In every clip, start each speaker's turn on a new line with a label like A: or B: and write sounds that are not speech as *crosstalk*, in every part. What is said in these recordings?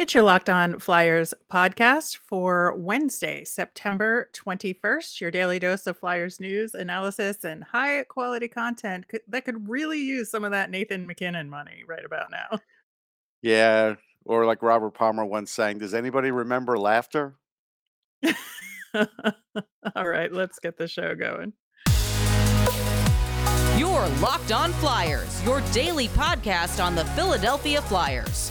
A: It's your Locked On Flyers podcast for Wednesday, September 21st. Your daily dose of Flyers news, analysis, and high quality content that could really use some of that Nathan MacKinnon money right about now.
B: Yeah, or like Robert Palmer once sang, "Does anybody remember laughter?" *laughs*
A: All right, let's get the show going.
C: Your Locked On Flyers, your daily podcast on the Philadelphia Flyers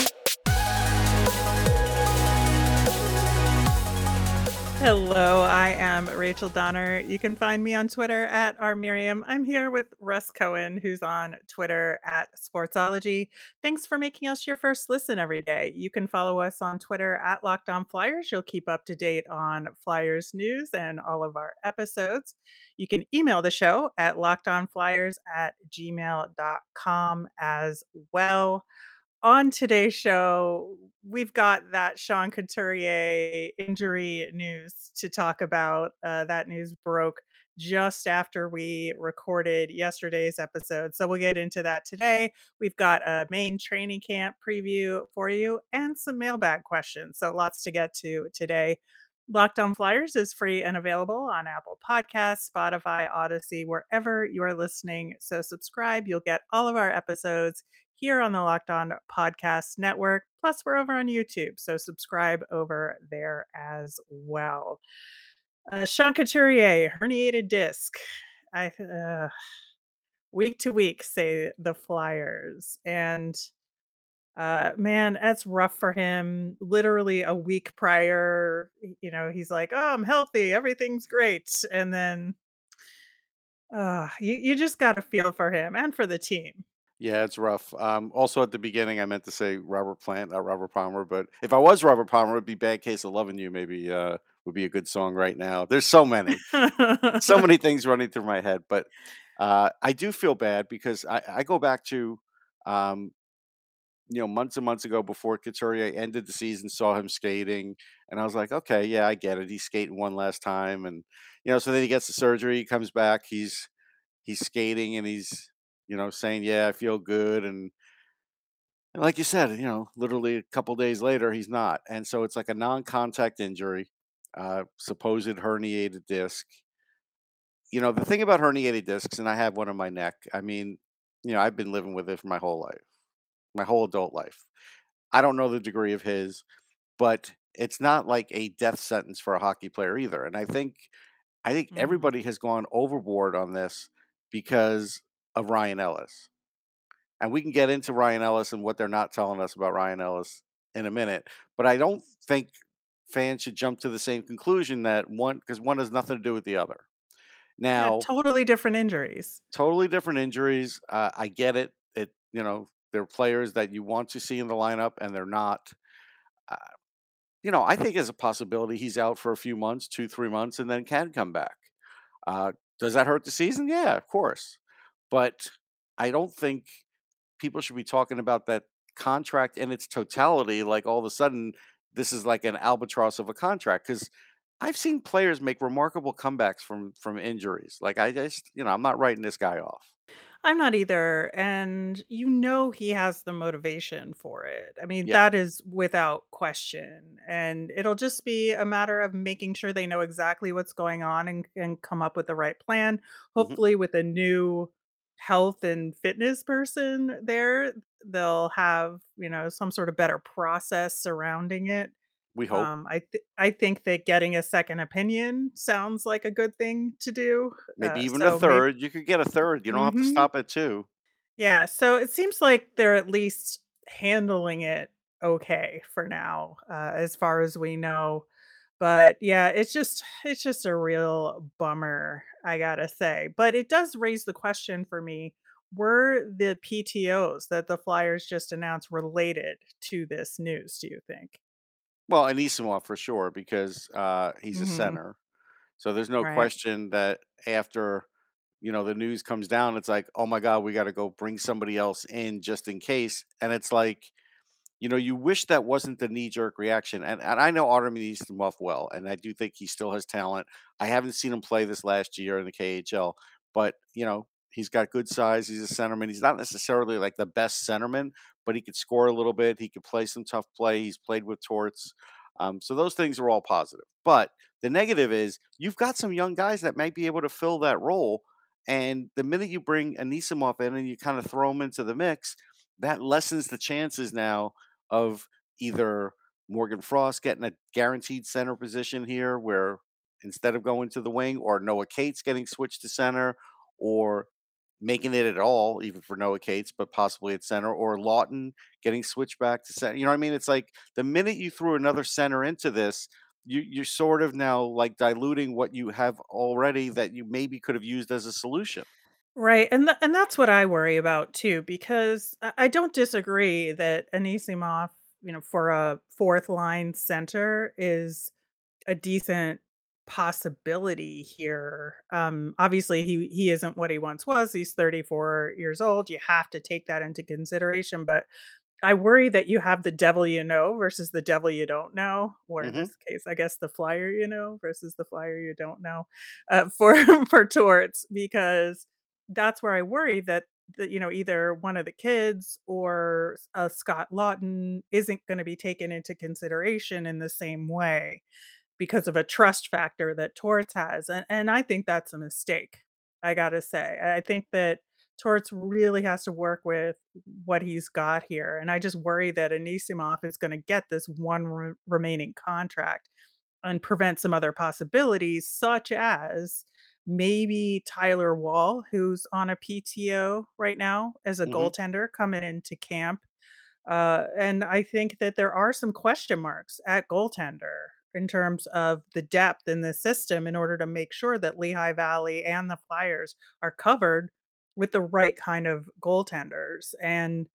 A: Hello, I am Rachel Donner. You can find me on Twitter at rmiriam. I'm here with Russ Cohen, who's on Twitter at Sportsology. Thanks for making us your first listen every day. You can follow us on Twitter at Locked On Flyers. You'll keep up to date on Flyers news and all of our episodes. You can email the show at lockedonflyers at gmail.com as well. On today's show, we've got that Sean Couturier injury news to talk about. Uh, that news broke just after we recorded yesterday's episode. So we'll get into that today. We've got a main training camp preview for you and some mailbag questions. So lots to get to today. Locked On Flyers is free and available on Apple Podcasts, Spotify, Audacy, wherever you are listening. So subscribe. You'll get all of our episodes here on the Locked On Podcast Network. Plus, we're over on YouTube. So subscribe over there as well. Uh, Sean Couturier, herniated disc. I uh, week to week say the Flyers, and uh, man, that's rough for him. Literally a week prior, you know, he's like, "Oh, I'm healthy, everything's great," and then, uh, you you just got to feel for him and for the team.
B: Yeah, it's rough. Um, also, at the beginning, I meant to say Robert Plant, not Robert Palmer. But if I was Robert Palmer, it'd be "Bad Case of Loving You." Maybe uh, would be a good song right now. There's so many, so many *laughs* things running through my head. But uh, I do feel bad because I, I go back to um, you know, months and months ago before Couturier ended the season, saw him skating, and I was like, okay, yeah, I get it. He's skating one last time, and you know, so then he gets the surgery, he comes back, he's he's skating, and he's you know saying, yeah, I feel good, and, and like you said, you know, literally a couple days later, he's not, and so it's like a non-contact injury, uh, supposed herniated disc. You know, the thing about herniated discs, and I have one in my neck. I mean, you know, I've been living with it for my whole life my whole adult life. I don't know the degree of his, but it's not like a death sentence for a hockey player either. And I think I think
A: Mhm.
B: everybody has gone overboard on this because of Ryan Ellis. And we can get into Ryan Ellis and what they're not telling us about Ryan Ellis in a minute, but I don't think fans should jump to the same conclusion that one because one has nothing to do with the other.
A: Yeah,
B: Now,
A: totally different injuries.
B: totally different injuries. Uh, I get it. It you know they're players that you want to see in the lineup, and they're not. Uh, you know, I think as a possibility he's out for a few months, two, three months, and then can come back. Uh, does that hurt the season? Yeah, of course. But I don't think people should be talking about that contract in its totality. Like all of a sudden, this is like an albatross of a contract because I've seen players make remarkable comebacks from from injuries. Like I just, you know, I'm not writing this guy off.
A: I'm not either, and you know he has the motivation for it. I mean,
B: Yeah.
A: that is without question, and it'll just be a matter of making sure they know exactly what's going on and and come up with the right plan.
B: hmm
A: Hopefully, with a new health and fitness person there, they'll have, you know, some sort of better process surrounding it.
B: We hope.
A: Um, I th I think that getting a second opinion sounds like a good thing to do,
B: Maybe
A: uh,
B: even a
A: so maybe
B: third. You could get a third. You don't have to
A: Mhm.
B: stop at 2.
A: Yeah, so it seems like they're at least handling it okay for now, uh, as far as we know. But yeah, it's just it's just a real bummer, I gotta say. But it does raise the question for me, were the PTOs that the Flyers just announced related to this news, do you think?
B: Well, Anisimov for sure because, uh, he's a
A: Mhm.
B: center. So there's no
A: Right.
B: question that after, you know, the news comes down, it's like, "Oh my god, we gotta go bring somebody else in just in case." And it's like, you know, you wish that wasn't the knee-jerk reaction. And and I know Artemi Anisimov well, and I do think he still has talent. I haven't seen him play this last year in the KHL, but, you know, He's got good size. He's a centerman. He's not necessarily like the best centerman, but he could score a little bit. He could play some tough play. He's played with Torts. Um, so those things are all positive. But the negative is you've got some young guys that might be able to fill that role. And the minute you bring Anisimov in and you kind of throw him into the mix, that lessens the chances now of either Morgan Frost getting a guaranteed center position here, where instead of going to the wing, or Noah Cates getting switched to center, or making it at all, even for Noah Cates, but possibly at center, or Laughton getting switched back to center. You know what I mean? It's like the minute you threw another center into this, you you're sort of now like diluting what you have already that you maybe could have used as a solution.
A: Right, and tha and that's what I worry about too, because I I don't disagree that Anisimov, you know, for a 4th line center is a decent possibility here. Um, obviously, he he isn't what he once was. He's 34 years old. You have to take that into consideration, but I worry that you have the devil you know versus the devil you don't know, or in
B: Mhm.
A: this case, I guess the flyer you know versus the flyer you don't know, uh, for *laughs* for Torts, because that's where I worry that that, you know, either one of the kids or s uh, Scott Laughton isn't gonna be taken into consideration in the same way because of a trust factor that Torts has, and and I think that's a mistake, I gotta say. I think that Torts really has to work with what he's got here, and I just worry that Anisimov is gonna get this 1 re remaining contract and prevent some other possibilities, such as maybe Tyler Wall, who's on a PTO right now as a
B: Mhm.
A: goaltender coming into camp. Uh, and I think that there are some question marks at goaltender in terms of the depth in the system in order to make sure that Lehigh Valley and the Flyers are covered with the right kind of goaltenders, and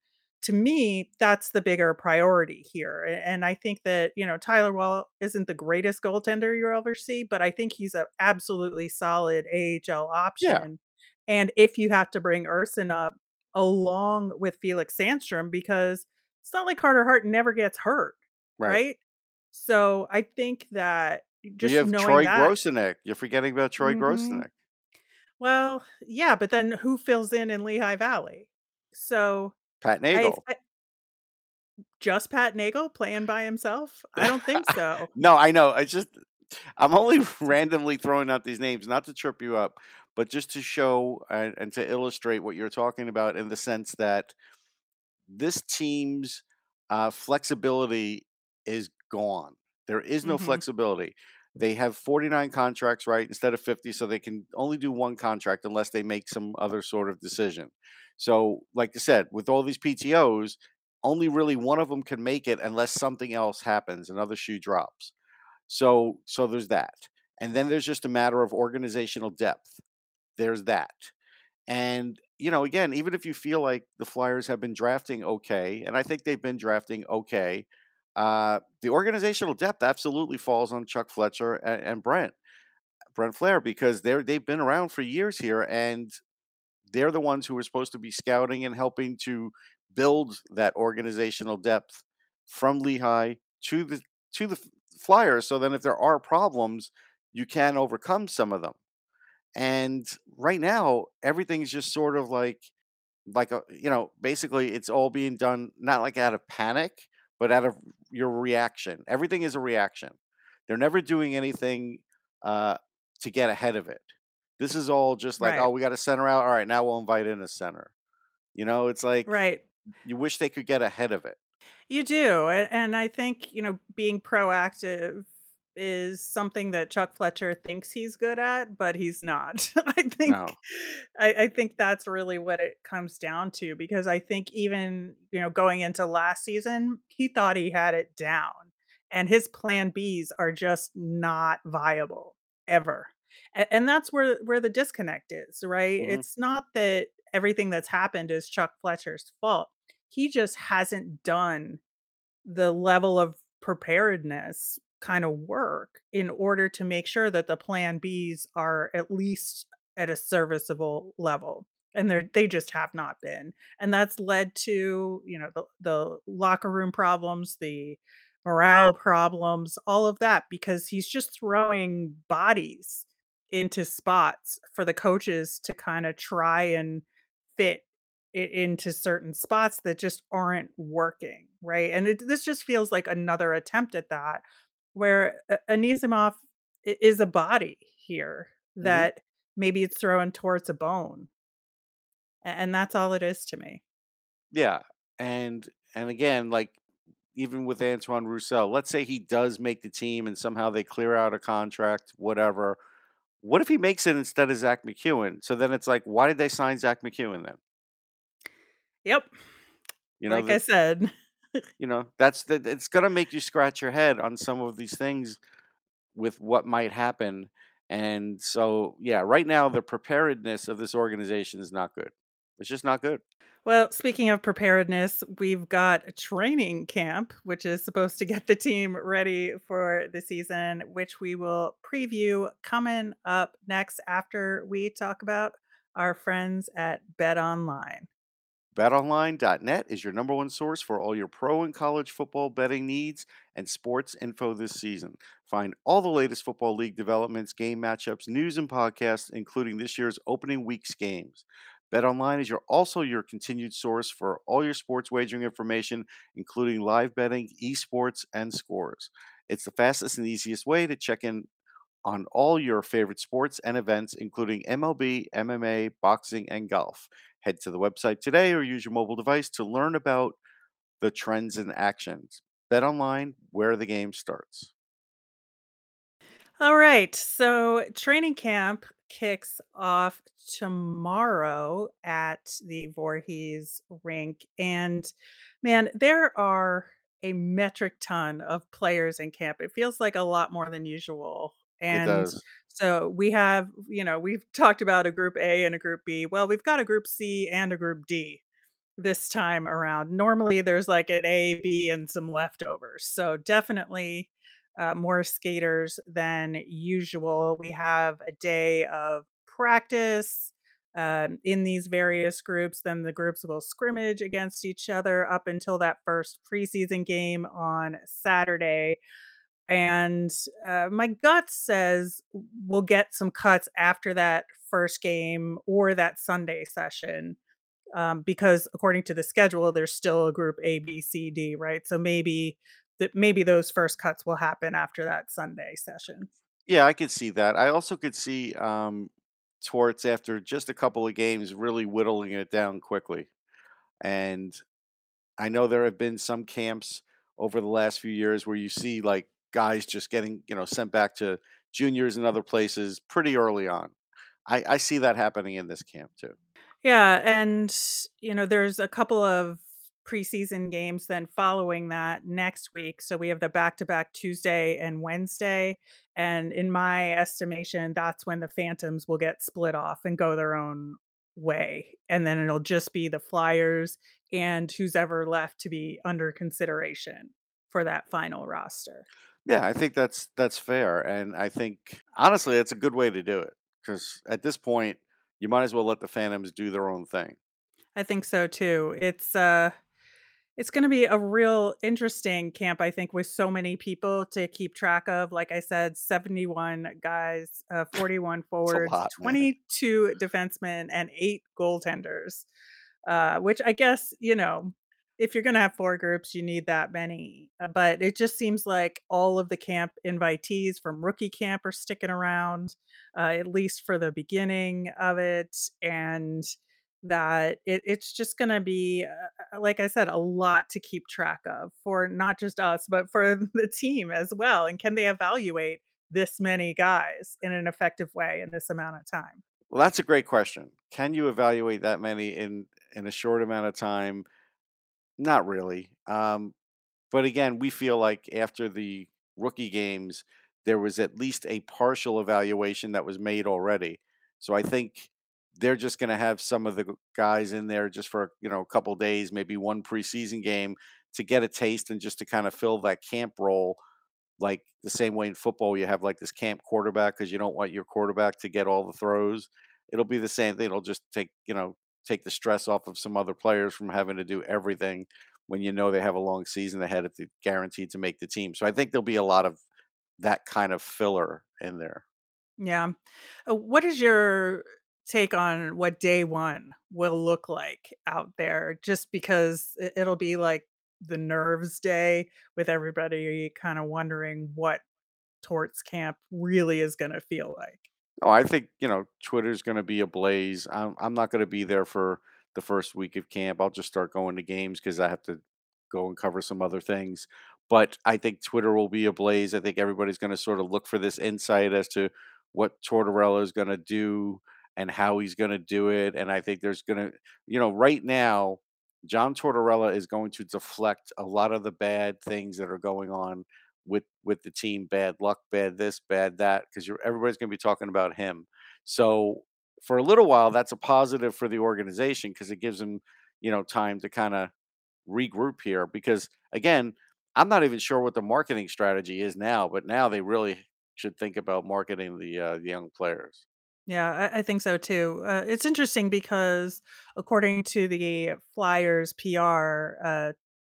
A: to me, that's the bigger priority here, a and I think that, you know, Tyler Wall isn't the greatest goaltender you'll ever see, but I think he's a absolutely solid AHL
B: Yeah.
A: option, and if you have to bring Ersson up along with Felix Sandstrom, because it's not like Carter Hart never gets hurt,
B: Right.
A: right? So, I think that just
B: You
A: just
B: have
A: knowing
B: Troy
A: that
B: Grosenick. You're forgetting about Troy
A: Mhm.
B: Grosenick.
A: Well, yeah, but then who fills in in Lehigh Valley? So,
B: Pat
A: I I Just Pat Nagel playing by himself? *laughs* I don't think so.
B: No, I know. I just I'm only *laughs* randomly throwing out these names, not to trip you up, but just to show and and to illustrate what you're talking about in the sense that this team's, uh, flexibility is gone. There is no
A: Mhm.
B: flexibility. They have 49 contracts, right, instead of 50, so they can only do 1 contract unless they make some other sort of decision. So, like I said, with all these PTOs, only really one of them can make it unless something else happens, another shoe drops. So so there's that. And then there's just a matter of organizational depth. There's that. And, you know, again, even if you feel like the Flyers have been drafting okay, and I think they've been drafting okay, uh, the organizational depth absolutely falls on Chuck Fletcher a and Brent Brent Flahr, because they're they've been around for years here, and they're the ones who are supposed to be scouting and helping to build that organizational depth from Lehigh to the to the Flyers, so then if there are problems, you can overcome some of them. And right now, everything's just sort of like like a you know, basically it's all being done not like out of panic, but out of your reaction. Everything is a reaction. They're never doing anything, uh, to get ahead of it. This is all just like,
A: Right.
B: "Oh, we got a center out. Alright, now we'll invite in a center." You know, it's like
A: Right.
B: you wish they could get ahead of it.
A: You do, and I think, you know, being proactive is something that Chuck Fletcher thinks he's good at, but he's not. *laughs* I think
B: No.
A: I I think that's really what it comes down to because I think even, you know, going into last season, he thought he had it down, and his plan Bs are just not viable, ever. A and that's where where the disconnect is, right?
B: Mhm.
A: It's not that everything that's happened is Chuck Fletcher's fault. He just hasn't done the level of preparedness kinda work in order to make sure that the plan Bs are at least at a serviceable level, and they're they just have not been. And that's led to, you know, the the locker room problems, the morale problems, all of that because he's just throwing bodies into spots for the coaches to kinda try and fit it into certain spots that just aren't working, right? And it this just feels like another attempt at that, where Anisimov is a body here
B: Mhm.
A: that maybe it's thrown towards a bone. And that's all it is to me.
B: Yeah, and and again, like, even with Antoine Roussel, let's say he does make the team and somehow they clear out a contract, whatever. What if he makes it instead of Zack MacEwen? So then it's like, why did they sign Zack MacEwen then?
A: Yep.
B: You know,
A: Like I said. *laughs*
B: you know, that's the it's gonna make you scratch your head on some of these things with what might happen. And so, yeah, right now the preparedness of this organization is not good. It's just not good.
A: Well, speaking of preparedness, we've got a training camp, which is supposed to get the team ready for the season, which we will preview coming up next after we talk about our friends at Bet BetOnline.
B: BetOnline.net is your number one source for all your pro and college football betting needs and sports info this season. Find all the latest football league developments, game matchups, news, and podcasts, including this year's opening week's games. BetOnline is your also your continued source for all your sports wagering information, including live betting, esports, and scores. It's the fastest and easiest way to check in on all your favorite sports and events, including MLB, MMA, boxing, and golf. Head to the website today or use your mobile device to learn about the trends and actions. Bet online where the game starts.
A: All right. So training camp kicks off tomorrow at the Voorhees rink. And man, there are a metric ton of players in camp. It feels like a lot more than usual.
B: It
A: And
B: does.
A: so we have, you know, we've talked about a group A and a group B. Well, we've got a group C and a group D this time around. Normally, there's like an A, B, and some leftovers. So definitely uh, more skaters than usual. We have a day of practice um, in these various groups. Then the groups will scrimmage against each other up until that first preseason game on Saturday. And uh, my gut says we'll get some cuts after that first game or that Sunday session um, because according to the schedule, there's still a group A, B, C, D, right? So maybe that maybe those first cuts will happen after that Sunday session.
B: Yeah, I could see that. I also could see um, Torts after just a couple of games really whittling it down quickly. And I know there have been some camps over the last few years where you see like guys just getting, you know, sent back to juniors and other places pretty early on. I, I see that happening in this camp too.
A: Yeah, and you know, there's a couple of preseason games then following that next week. So we have the back-to-back Tuesday and Wednesday. And in my estimation, that's when the Phantoms will get split off and go their own way. And then it'll just be the Flyers and who's ever left to be under consideration for that final roster.
B: Yeah, I think that's that's fair, and I think honestly, it's a good way to do it because at this point, you might as well let the Phantoms do their own thing.
A: I think so too. It's uh It's gonna be a real interesting camp, I think, with so many people to keep track of. Like I said, 71 guys, uh, 41 forwards,
B: lot, man.
A: 22 defensemen, and 8 goaltenders. Uh, which I guess, you know, if you're gonna have 4 groups, you need that many. Uh, but it just seems like all of the camp invitees from rookie camp are sticking around, uh, at least for the beginning of it, and that it it's just gonna be, uh, uh, like I said, a lot to keep track of for not just us, but for *laughs* the team as well, and can they evaluate this many guys in an effective way in this amount of time?
B: Well, that's a great question. Can you evaluate that many in in a short amount of time? Not really. Um, but again, we feel like after the rookie games, there was at least a partial evaluation that was made already. So I think they're just going to have some of the guys in there just for you know a couple days, maybe one preseason game to get a taste and just to kind of fill that camp role like the same way in football you have like this camp quarterback because you don't want your quarterback to get all the throws. It'll be the same thing. It'll just take, you know, take the stress off of some other players from having to do everything when you know they have a long season ahead if they're guaranteed to make the team. So I think there'll be a lot of that kind of filler in there.
A: Yeah. Uh, what is your take on what day 1 will look like out there? Just because it it'll be like the nerves day with everybody kinda wondering what Torts camp really is gonna feel like.
B: Oh, I think, you know, Twitter's gonna be ablaze. I'm I'm not gonna be there for the first week of camp. I'll just start going to games because I have to go and cover some other things. But I think Twitter will be ablaze. I think everybody's gonna sort of look for this insight as to what Tortorella is gonna do and how he's gonna do it. And I think there's gonna, you know, right now, John Tortorella is going to deflect a lot of the bad things that are going on with with the team. Bad luck, bad this, bad that, because everybody's gonna be talking about him. So for a little while, that's a positive for the organization because it gives them, you know, time to kind of regroup here. Because again, I'm not even sure what the marketing strategy is now, but now they really should think about marketing the uh, the young players.
A: Yeah, I I think so too. Uh, it's interesting because according to the Flyers PR, uh,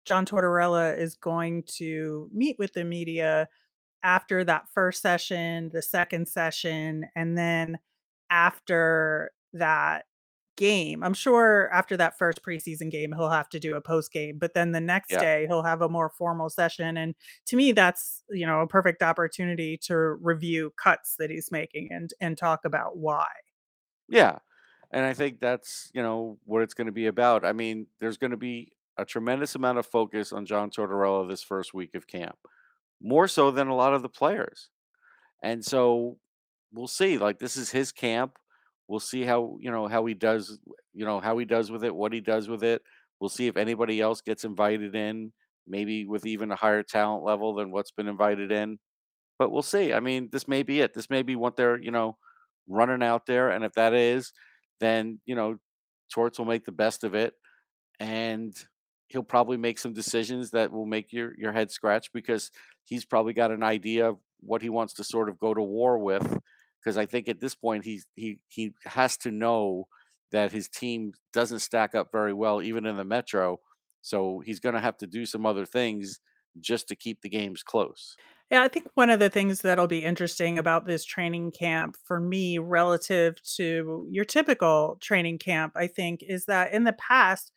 A: John Tortorella is going to meet with the media after that first session, the second session, and then after that game. I'm sure after that first preseason game, he'll have to do a post game, but then the next
B: Yeah.
A: day he'll have a more formal session. And to me, that's you know a perfect opportunity to review cuts that he's making and and talk about why.
B: Yeah. And I think that's, you know, what it's going to be about. I mean, there's going to be a tremendous amount of focus on John Tortorella this first week of camp, more so than a lot of the players. And so we'll see. Like this is his camp. We'll see how, you know, how he does, you know, how he does with it, what he does with it. We'll see if anybody else gets invited in, maybe with even a higher talent level than what's been invited in. But we'll see. I mean, this may be it. This may be what they're, you know, running out there. And if that is, then, you know, Torts will make the best of it. And he'll probably make some decisions that will make your, your head scratch because he's probably got an idea of what he wants to sort of go to war with. Because I think at this point he's he he has to know that his team doesn't stack up very well, even in the Metro. So he's gonna have to do some other things just to keep the games close.
A: Yeah, I think one of the things that'll be interesting about this training camp for me relative to your typical training camp, I think, is that in the past,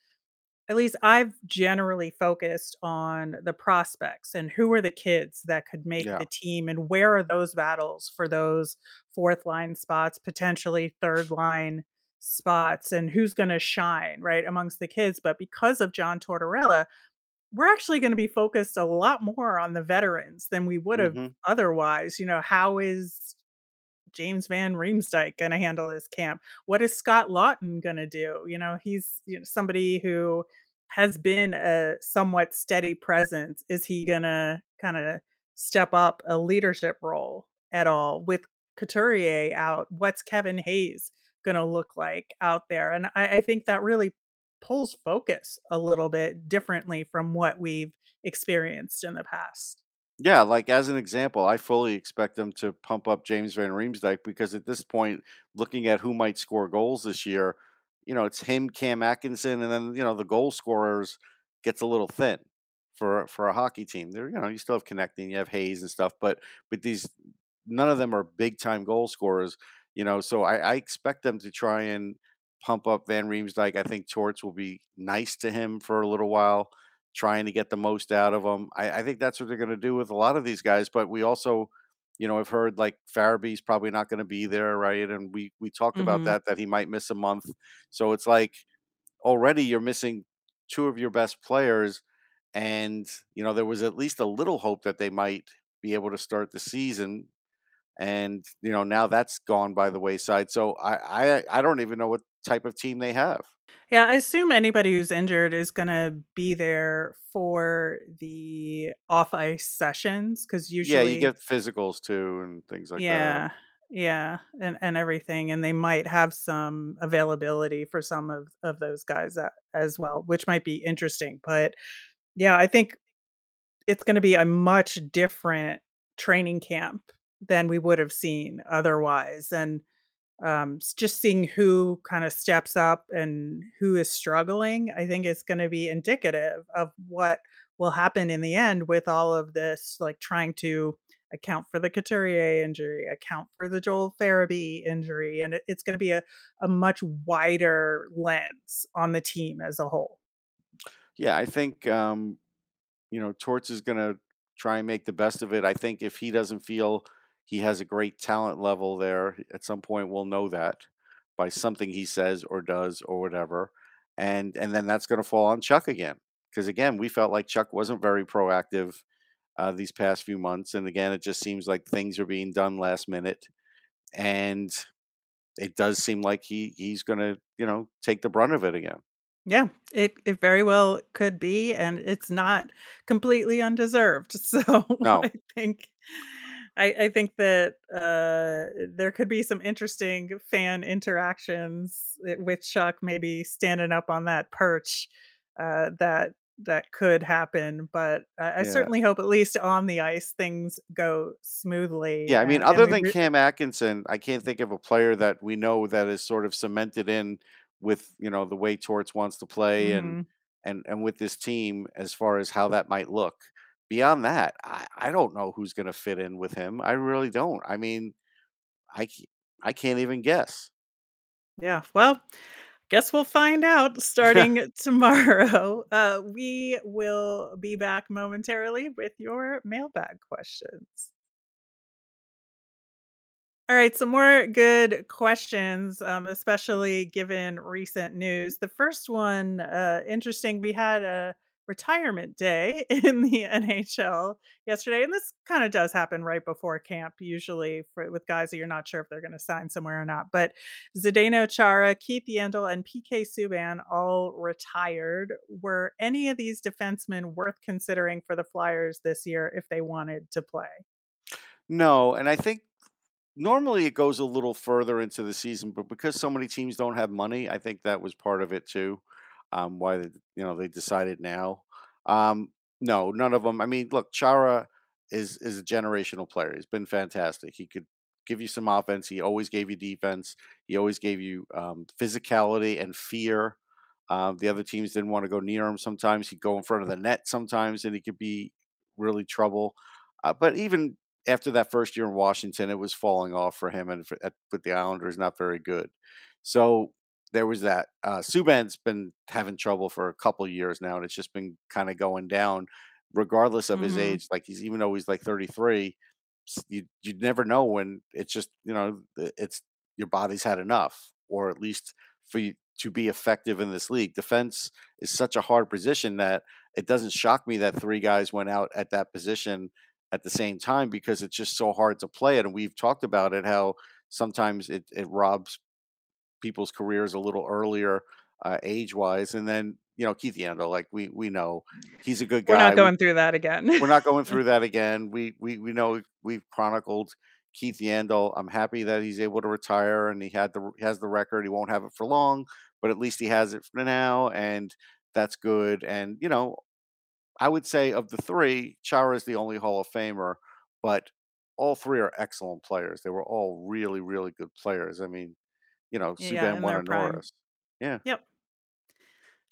A: at least I've generally focused on the prospects and who are the kids that could make
B: Yeah.
A: the team and where are those battles for those fourth line spots, potentially third line spots, and who's going to shine, right, amongst the kids. But because of John Tortorella, we're actually going to be focused a lot more on the veterans than we would have
B: hmm
A: otherwise. You know, how is James Van Riemsdyk gonna handle his camp? What is Scott Laughton gonna do? You know, he's, you know, somebody who has been a somewhat steady presence. Is he gonna kinda step up a leadership role at all? With Couturier out, what's Kevin Hayes gonna look like out there? And I, I think that really pulls focus a little bit differently from what we've experienced in the past.
B: Yeah, like as an example, I fully expect them to pump up James Van Riemsdyk because at this point, looking at who might score goals this year, you know, it's him, Cam Atkinson, and then you know the goal scorers gets a little thin for for a hockey team. There, you know, you still have Konecny, you have Hayes and stuff, but but these none of them are big time goal scorers. You know, so I, I expect them to try and pump up Van Riemsdyk. I think Torts will be nice to him for a little while trying to get the most out of them. I, I think that's what they're going to do with a lot of these guys. But we also, you know, I've heard like Farabee's probably not going to be there, right? And we we talked about
A: Mhm.
B: that that he might miss a month. So it's like already you're missing two of your best players, and you know there was at least a little hope that they might be able to start the season. And you know now that's gone by the wayside. So I I, I don't even know what type of team they have.
A: Yeah, I assume anybody who's injured is gonna be there for the off ice sessions because usually,
B: Yeah, you get physicals too and things like that.
A: yeah, yeah, and and everything, and they might have some availability for some of of those guys a as well, which might be interesting, but yeah, I think it's gonna be a much different training camp than we would have seen otherwise, and um, just seeing who kind of steps up and who is struggling, I think is going to be indicative of what will happen in the end with all of this, like trying to account for the Couturier injury, account for the Joel Farabee injury, and it, it's going to be a, a much wider lens on the team as a whole.
B: Yeah, I think um, you know Torts is going to try and make the best of it. I think if he doesn't feel he has a great talent level there, at some point we'll know that by something he says or does or whatever, and and then that's going to fall on Chuck again because again we felt like Chuck wasn't very proactive uh, these past few months, and again it just seems like things are being done last minute, and it does seem like he he's going to you know take the brunt of it again.
A: Yeah, it it very well could be, and it's not completely undeserved. *laughs* So
B: No,
A: I think I I think that uh, there could be some interesting fan interactions uh, with Chuck maybe standing up on that perch uh, that that could happen. But I, I
B: yeah.
A: certainly hope at least on the ice things go smoothly
B: Yeah, I mean,
A: and and
B: other
A: we.
B: than
A: Re-
B: Cam Atkinson, I can't think of a player that we know that is sort of cemented in with, you know, the way Torts wants to play and
A: Mhm.
B: and and with this team as far as how that might look. Beyond that, I, I don't know who's going to fit in with him. I really don't. I mean, I I can't even guess.
A: Yeah, well, guess we'll find out *laughs* starting tomorrow. Uh, we will be back momentarily with your mailbag questions. All right, some more good questions, um, especially given recent news. The first one, uh, interesting. We had a retirement day *laughs* in the NHL yesterday, and this kind of does happen right before camp, usually for with guys that you're not sure if they're going to sign somewhere or not. But Zdeno Chara, Keith Yandle, and PK Subban all retired. Were any of these defensemen worth considering for the Flyers this year if they wanted to play?
B: No, and I think normally it goes a little further into the season, but because so many teams don't have money, I think that was part of it too. Um, why they, you know they decided now. Um, no, none of them. I mean, look, Chara is is a generational player. He's been fantastic. He could give you some offense. He always gave you defense. He always gave you um, physicality and fear. Um, the other teams didn't want to go near him. Sometimes he'd go in front of the net. Sometimes, and he could be really trouble. Uh, but even after that first year in Washington, it was falling off for him, and for, at, with the Islanders, not very good. So there was that. Uh, Subban's been having trouble for a couple years now, and it's just been kind of going down, regardless of his
A: hmm
B: age. Like he's even though he's like 33, you you never know when it's just you know it's your body's had enough, or at least for you to be effective in this league. Defense is such a hard position that it doesn't shock me that three guys went out at that position at the same time because it's just so hard to play it. And we've talked about it how sometimes it, it robs people's careers a little earlier uh, age wise. And then, you know, Keith Yandle, like we we know he's a good guy.
A: We're not
B: guy. We
A: going through that again.
B: we're not going *laughs* through that again. We we we know we've chronicled Keith Yandle. I'm happy that he's able to retire and he had the has the record. He won't have it for long, but at least he has it for now, and that's good. And you know, I would say of the three, Chara is the only Hall of Famer, but all three are excellent players. They were all really really good players. I mean, you know,
A: yeah,
B: Subban
A: in
B: won
A: their
B: a
A: prime.
B: Norris. Yeah,
A: Yep.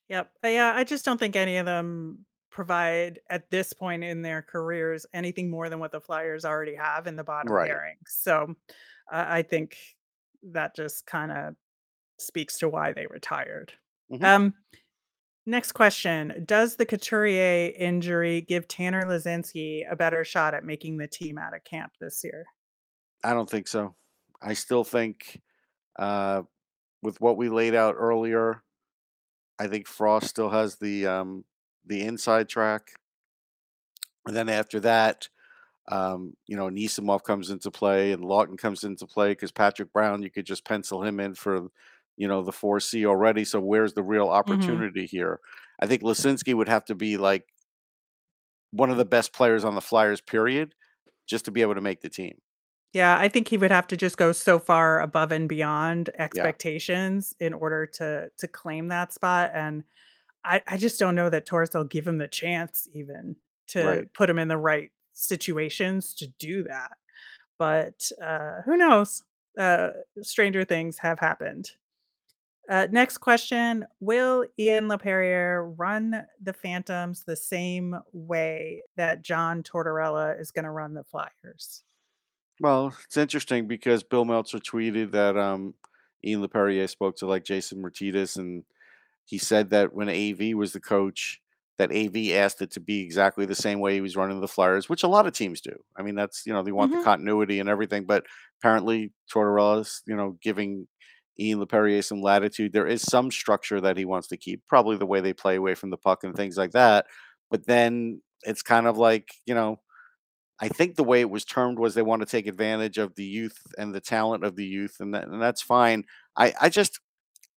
A: Yep. Uh, Yeah, I just don't think any of them provide at this point in their careers anything more than what the Flyers already have in the bottom
B: right.
A: pairing. So uh, I think that just kind of speaks to why they retired.
B: hmm
A: Um, next question. Does the Couturier injury give Tanner Laczynski a better shot at making the team out of camp this year?
B: I don't think so. I still think uh, with what we laid out earlier, I think Frost still has the um, the inside track, and then after that, um, you know, Nisimov comes into play and Laughton comes into play because Patrick Brown, you could just pencil him in for, you know, the four C already. So where's the real
A: hmm
B: opportunity here? I think Laczynski would have to be like one of the best players on the Flyers, period, just to be able to make the team.
A: Yeah, I think he would have to just go so far above and beyond
B: Yeah,
A: expectations in order to to claim that spot, and I I just don't know that Torres will give him the chance even
B: right.
A: to put him in the right situations to do that. But, uh, who knows? Uh, stranger things have happened. Uh, next question Will Ian Laperrière run the Phantoms the same way that John Tortorella is going to run the Flyers?
B: Well, it's interesting because Bill Meltzer tweeted that um, Ian Laperrière spoke to like Jason Martinez, and he said that when AV was the coach, that AV asked it to be exactly the same way he was running the Flyers, which a lot of teams do. I mean, that's you know they want the
A: hmm
B: continuity and everything, but apparently Tortorella's you know giving Ian Laperrière some latitude. There is some structure that he wants to keep, probably the way they play away from the puck and things like that. But then it's kind of like you know I think the way it was termed was they want to take advantage of the youth and the talent of the youth, and that, and that's fine. I I just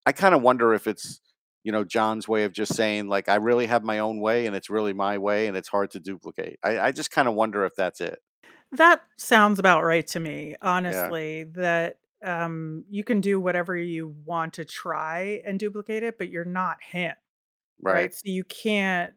B: I kind of wonder if it's you know John's way of just saying like I really have my own way and it's really my way and it's hard to duplicate. I I just kind of wonder if that's it.
A: That sounds about right to me,
B: Yeah.
A: honestly, that um, you can do whatever you want to try and duplicate it, but you're not him,
B: Right.
A: right? So you can't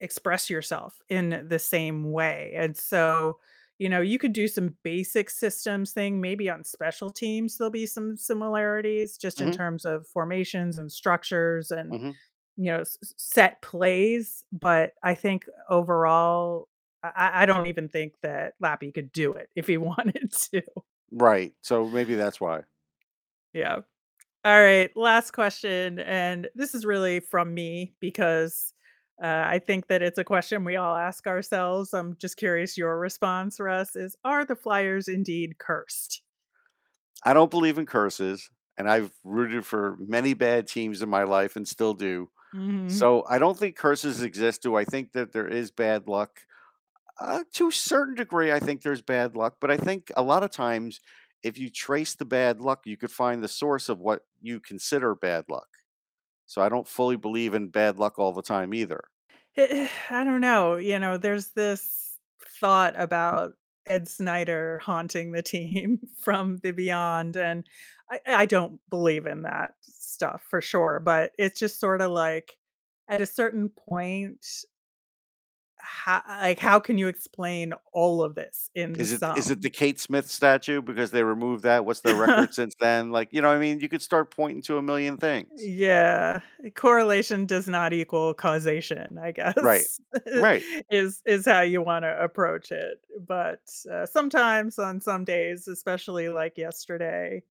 A: express yourself in the same way. And so, you know, you could do some basic systems thing. Maybe on special teams, there'll be some similarities just in
B: hmm
A: terms of formations and structures and,
B: hmm
A: you know, s- set plays. But I think overall, I, I I don't even think that Lappy could do it if he *laughs* wanted to.
B: Right. So maybe that's why.
A: Yeah. All right, last question, and this is really from me because uh, I think that it's a question we all ask ourselves. I'm just curious your response, Russ, is are the Flyers indeed cursed?
B: I don't believe in curses, and I've rooted for many bad teams in my life and still do.
A: hmm
B: So I don't think curses exist. Do I think that there is bad luck? Uh, to a certain degree, I think there's bad luck, but I think a lot of times, if you trace the bad luck, you could find the source of what you consider bad luck. So I don't fully believe in bad luck all the time either.
A: Eh, *sighs* I don't know. You know, there's this thought mm. about Ed Snider haunting the team *laughs* from the beyond, and I, I don't believe in that stuff for sure. But it's just sort of like at a certain point How like, how can you explain all of this in
B: Is it is it
A: some?
B: the Kate Smith statue because they removed that? What's their record *laughs* since then? Like, you know, what I mean, you could start pointing to a million things.
A: Yeah, correlation does not equal causation, I
B: Right.
A: guess,
B: Right. *laughs* Right.
A: Is is how you wanna approach it, but, uh, sometimes on some days, especially like yesterday,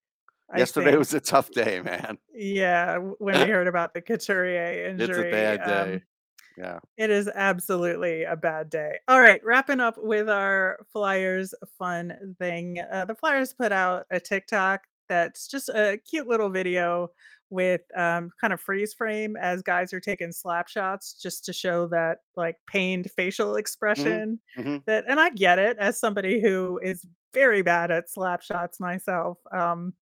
A: I
B: Yesterday
A: think
B: was a tough day, man.
A: yeah, w when we *laughs* heard about the Couturier
B: It's a
A: injury,
B: bad day. Yeah.
A: It is absolutely a bad day. All right, wrapping up with our Flyers fun thing. Uh, the Flyers put out a TikTok that's just a cute little video with um, kind of freeze frame as guys are taking slap shots just to show that like pained facial
B: Mhm.
A: expression
B: Mhm.
A: that and I get it as somebody who is very bad at slap shots myself. Um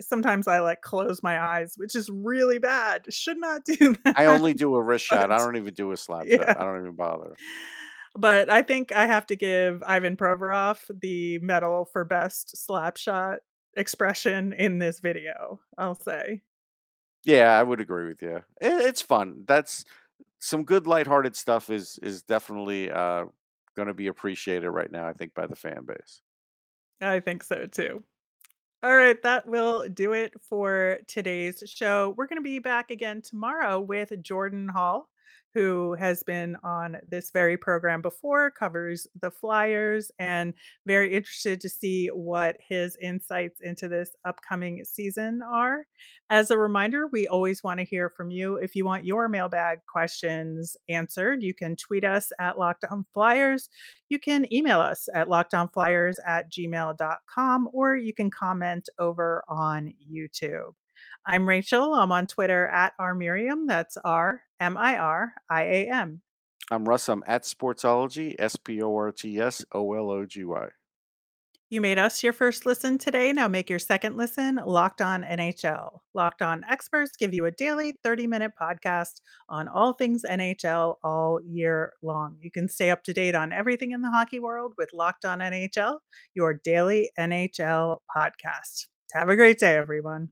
A: sometimes I like close my eyes, which is really bad. Should not *laughs* do that.
B: I only do a wrist shot. I
A: But
B: don't even do a slap shot.
A: yeah.
B: I don't even bother.
A: But I think I have to give Ivan Provorov the medal for best slap shot expression in this video, I'll say.
B: Yeah, I would agree with you. It, it's fun. That's some good lighthearted stuff is is definitely uh going to be appreciated right now, I think, by the fan base.
A: I think so too. All right, that will do it for today's show. We're going to be back again tomorrow with Jordan Hall, who has been on this very program before, covers the Flyers, and very interested to see what his insights into this upcoming season are. As a reminder, we always want to hear from you. If you want your mailbag questions answered, you can tweet us at Locked On Flyers you can email us at lockedonflyers at gmail.com or you can comment over on YouTube. I'm Rachel. I'm on Twitter at rmiriam. That's R M I R I A M.
B: I'm Russ. I'm at Sportsology, S P O R T S O L O G Y.
A: You made us your first listen today. Now make your second listen Locked On NHL. Locked On experts give you a daily 30 minute podcast on all things NHL all year long. You can stay up to date on everything in the hockey world with Locked On NHL, your daily NHL podcast. Have a great day, everyone.